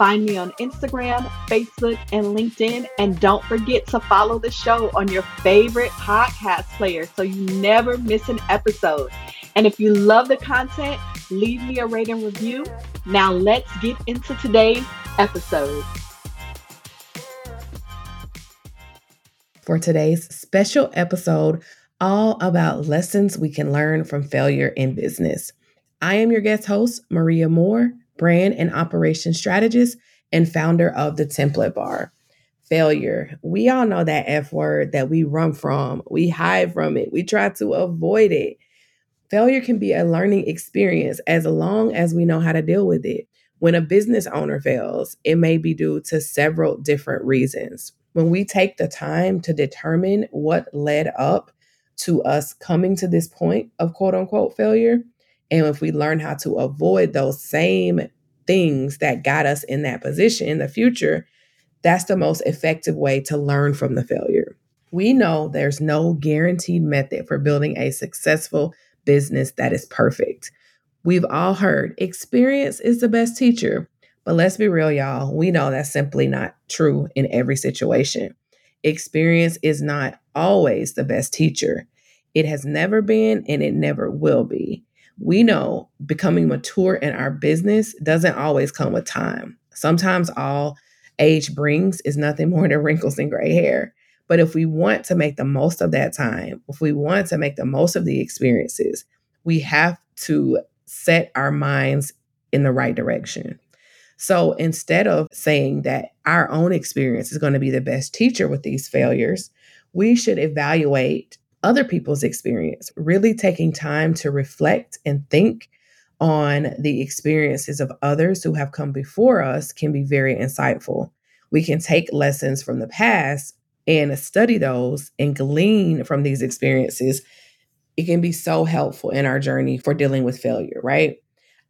Find me on Instagram, Facebook, and LinkedIn. And don't forget to follow the show on your favorite podcast player so you never miss an episode. And if you love the content, leave me a rating review. Now let's get into today's episode. For today's special episode, all about lessons we can learn from failure in business. I am your guest host, Maria Moore brand and operation strategist, and founder of the Template Bar. Failure. We all know that F word that we run from, we hide from it, we try to avoid it. Failure can be a learning experience as long as we know how to deal with it. When a business owner fails, it may be due to several different reasons. When we take the time to determine what led up to us coming to this point of quote unquote failure, and if we learn how to avoid those same things that got us in that position in the future, that's the most effective way to learn from the failure. We know there's no guaranteed method for building a successful business that is perfect. We've all heard experience is the best teacher, but let's be real, y'all. We know that's simply not true in every situation. Experience is not always the best teacher. It has never been and it never will be we know becoming mature in our business doesn't always come with time. Sometimes all age brings is nothing more than wrinkles and gray hair. But if we want to make the most of that time, if we want to make the most of the experiences, we have to set our minds in the right direction. So instead of saying that our own experience is going to be the best teacher with these failures, we should evaluate other people's experience, really taking time to reflect and think on the experiences of others who have come before us can be very insightful. We can take lessons from the past and study those and glean from these experiences. It can be so helpful in our journey for dealing with failure, right?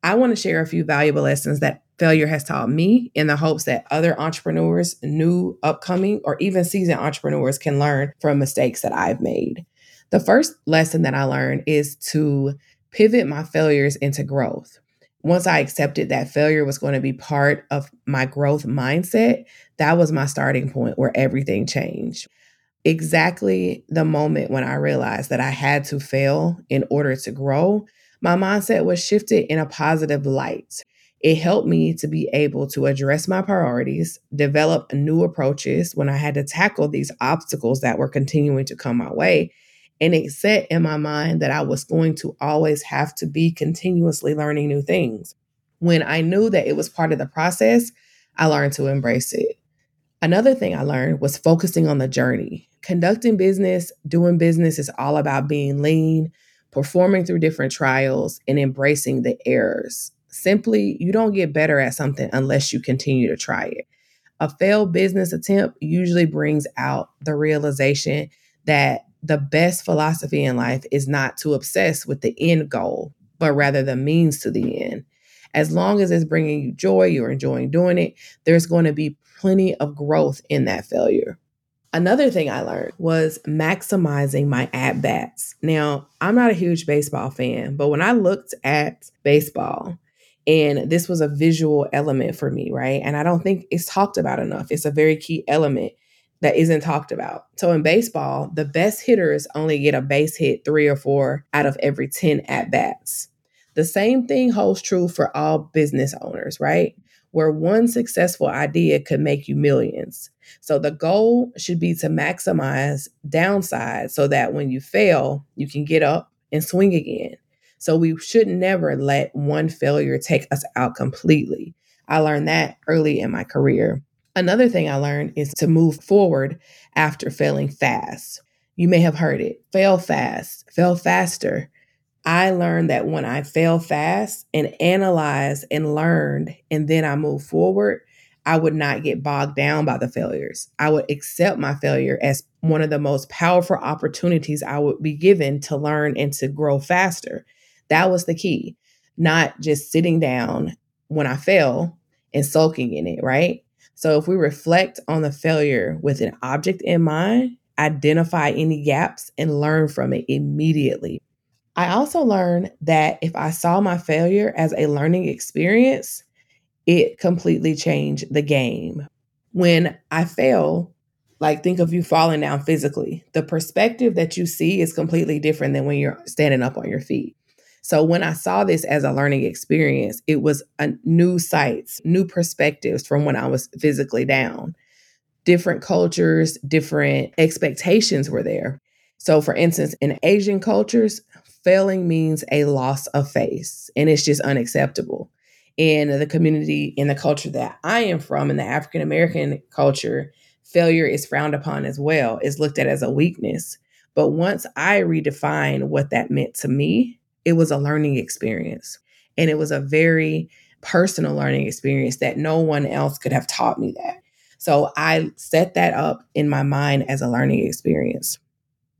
I want to share a few valuable lessons that failure has taught me in the hopes that other entrepreneurs, new, upcoming, or even seasoned entrepreneurs can learn from mistakes that I've made. The first lesson that I learned is to pivot my failures into growth. Once I accepted that failure was going to be part of my growth mindset, that was my starting point where everything changed. Exactly the moment when I realized that I had to fail in order to grow, my mindset was shifted in a positive light. It helped me to be able to address my priorities, develop new approaches when I had to tackle these obstacles that were continuing to come my way, and it set in my mind that I was going to always have to be continuously learning new things. When I knew that it was part of the process, I learned to embrace it. Another thing I learned was focusing on the journey. Conducting business, doing business is all about being lean, performing through different trials, and embracing the errors. Simply, you don't get better at something unless you continue to try it. A failed business attempt usually brings out the realization that the best philosophy in life is not to obsess with the end goal, but rather the means to the end. As long as it's bringing you joy, you're enjoying doing it, there's going to be plenty of growth in that failure. Another thing I learned was maximizing my at bats. Now, I'm not a huge baseball fan, but when I looked at baseball, and this was a visual element for me, right? And I don't think it's talked about enough. It's a very key element that isn't talked about. So in baseball, the best hitters only get a base hit three or four out of every 10 at bats. The same thing holds true for all business owners, right? Where one successful idea could make you millions. So the goal should be to maximize downside so that when you fail, you can get up and swing again. So we should never let one failure take us out completely. I learned that early in my career. Another thing I learned is to move forward after failing fast. You may have heard it fail fast, fail faster. I learned that when I fail fast and analyze and learned, and then I move forward, I would not get bogged down by the failures. I would accept my failure as one of the most powerful opportunities I would be given to learn and to grow faster. That was the key, not just sitting down when I fail and sulking in it, right? So if we reflect on the failure with an object in mind, identify any gaps and learn from it immediately. I also learned that if I saw my failure as a learning experience, it completely changed the game. When I fail, like think of you falling down physically, the perspective that you see is completely different than when you're standing up on your feet. So when I saw this as a learning experience, it was a new sights, new perspectives from when I was physically down. Different cultures, different expectations were there. So for instance, in Asian cultures, failing means a loss of face and it's just unacceptable in the community in the culture that I am from in the African American culture, failure is frowned upon as well, is looked at as a weakness. But once I redefined what that meant to me, it was a learning experience. And it was a very personal learning experience that no one else could have taught me that. So I set that up in my mind as a learning experience.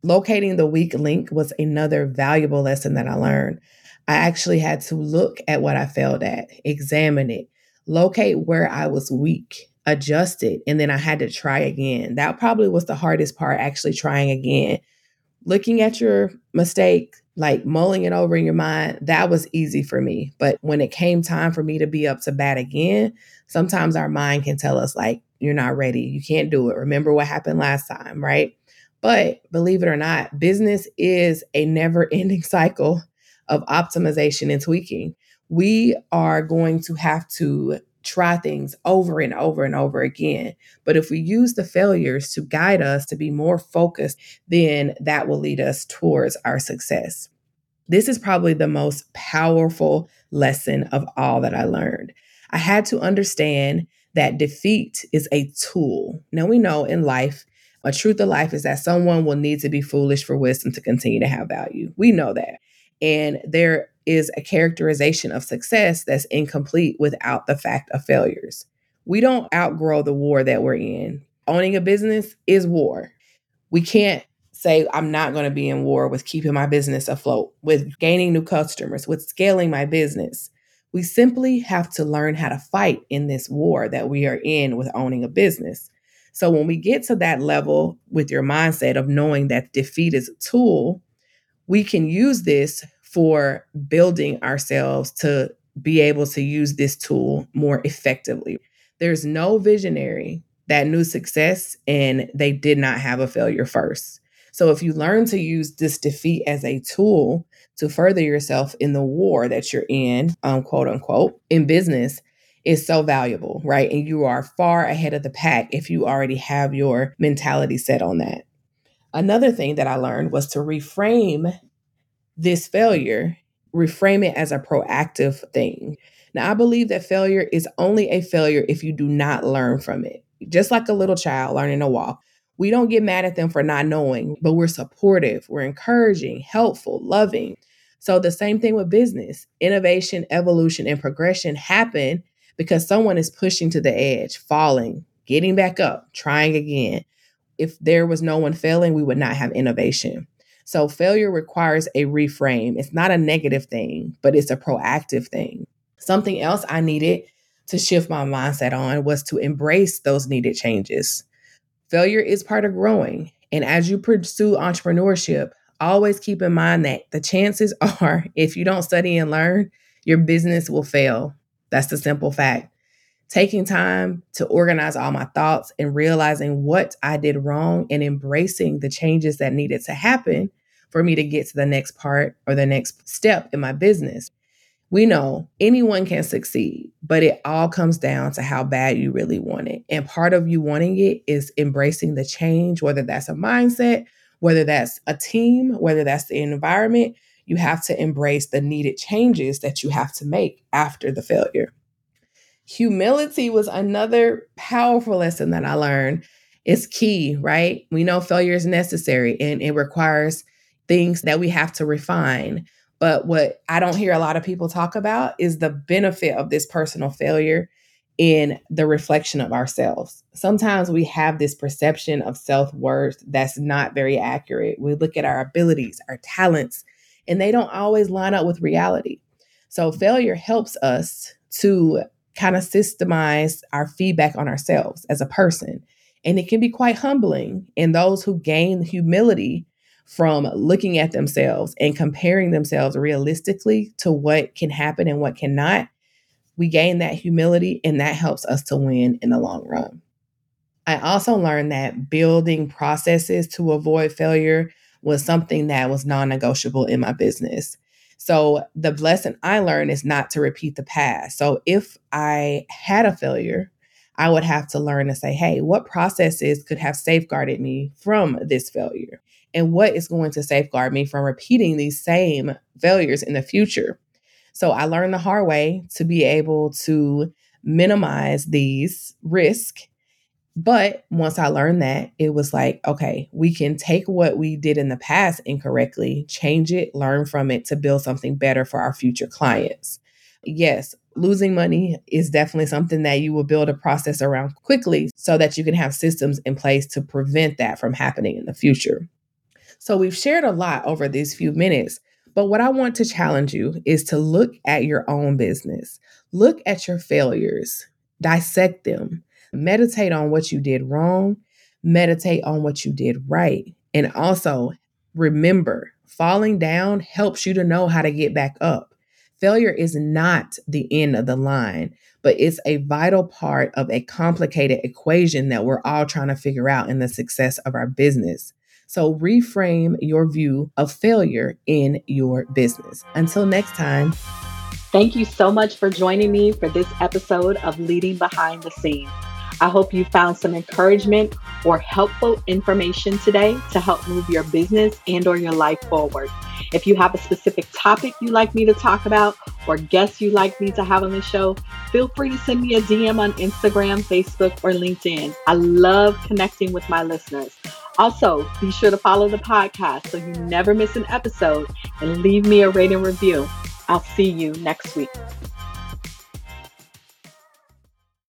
Locating the weak link was another valuable lesson that I learned. I actually had to look at what I failed at, examine it, locate where I was weak, adjust it, and then I had to try again. That probably was the hardest part, actually trying again. Looking at your mistake, like mulling it over in your mind, that was easy for me. But when it came time for me to be up to bat again, sometimes our mind can tell us, like, you're not ready. You can't do it. Remember what happened last time, right? But believe it or not, business is a never ending cycle of optimization and tweaking. We are going to have to try things over and over and over again. But if we use the failures to guide us to be more focused, then that will lead us towards our success. This is probably the most powerful lesson of all that I learned. I had to understand that defeat is a tool. Now, we know in life, a truth of life is that someone will need to be foolish for wisdom to continue to have value. We know that. And there is a characterization of success that's incomplete without the fact of failures. We don't outgrow the war that we're in. Owning a business is war. We can't say, I'm not going to be in war with keeping my business afloat, with gaining new customers, with scaling my business. We simply have to learn how to fight in this war that we are in with owning a business. So when we get to that level with your mindset of knowing that defeat is a tool, we can use this for building ourselves to be able to use this tool more effectively. There's no visionary that knew success and they did not have a failure first. So if you learn to use this defeat as a tool to further yourself in the war that you're in, um, quote unquote, in business, is so valuable, right? And you are far ahead of the pack if you already have your mentality set on that. Another thing that I learned was to reframe this failure, reframe it as a proactive thing. Now, I believe that failure is only a failure if you do not learn from it. Just like a little child learning to walk, we don't get mad at them for not knowing, but we're supportive, we're encouraging, helpful, loving. So, the same thing with business innovation, evolution, and progression happen because someone is pushing to the edge, falling, getting back up, trying again if there was no one failing, we would not have innovation. So failure requires a reframe. It's not a negative thing, but it's a proactive thing. Something else I needed to shift my mindset on was to embrace those needed changes. Failure is part of growing. And as you pursue entrepreneurship, always keep in mind that the chances are if you don't study and learn, your business will fail. That's the simple fact taking time to organize all my thoughts and realizing what I did wrong and embracing the changes that needed to happen for me to get to the next part or the next step in my business. We know anyone can succeed, but it all comes down to how bad you really want it. And part of you wanting it is embracing the change, whether that's a mindset, whether that's a team, whether that's the environment. You have to embrace the needed changes that you have to make after the failure. Humility was another powerful lesson that I learned. It's key, right? We know failure is necessary and it requires things that we have to refine. But what I don't hear a lot of people talk about is the benefit of this personal failure in the reflection of ourselves. Sometimes we have this perception of self worth that's not very accurate. We look at our abilities, our talents, and they don't always line up with reality. So, failure helps us to kind of systemize our feedback on ourselves as a person. And it can be quite humbling. And those who gain humility from looking at themselves and comparing themselves realistically to what can happen and what cannot, we gain that humility and that helps us to win in the long run. I also learned that building processes to avoid failure was something that was non negotiable in my business. So, the lesson I learned is not to repeat the past. So, if I had a failure, I would have to learn to say, hey, what processes could have safeguarded me from this failure? And what is going to safeguard me from repeating these same failures in the future? So I learned the hard way to be able to minimize these risks. But once I learned that, it was like, okay, we can take what we did in the past incorrectly, change it, learn from it to build something better for our future clients. Yes, losing money is definitely something that you will build a process around quickly so that you can have systems in place to prevent that from happening in the future. So, we've shared a lot over these few minutes, but what I want to challenge you is to look at your own business, look at your failures, dissect them, meditate on what you did wrong, meditate on what you did right, and also remember falling down helps you to know how to get back up. Failure is not the end of the line, but it's a vital part of a complicated equation that we're all trying to figure out in the success of our business. So reframe your view of failure in your business. Until next time. Thank you so much for joining me for this episode of Leading Behind the Scenes. I hope you found some encouragement or helpful information today to help move your business and or your life forward. If you have a specific topic you'd like me to talk about or guests you'd like me to have on the show, feel free to send me a DM on Instagram, Facebook, or LinkedIn. I love connecting with my listeners. Also, be sure to follow the podcast so you never miss an episode and leave me a rating review. I'll see you next week.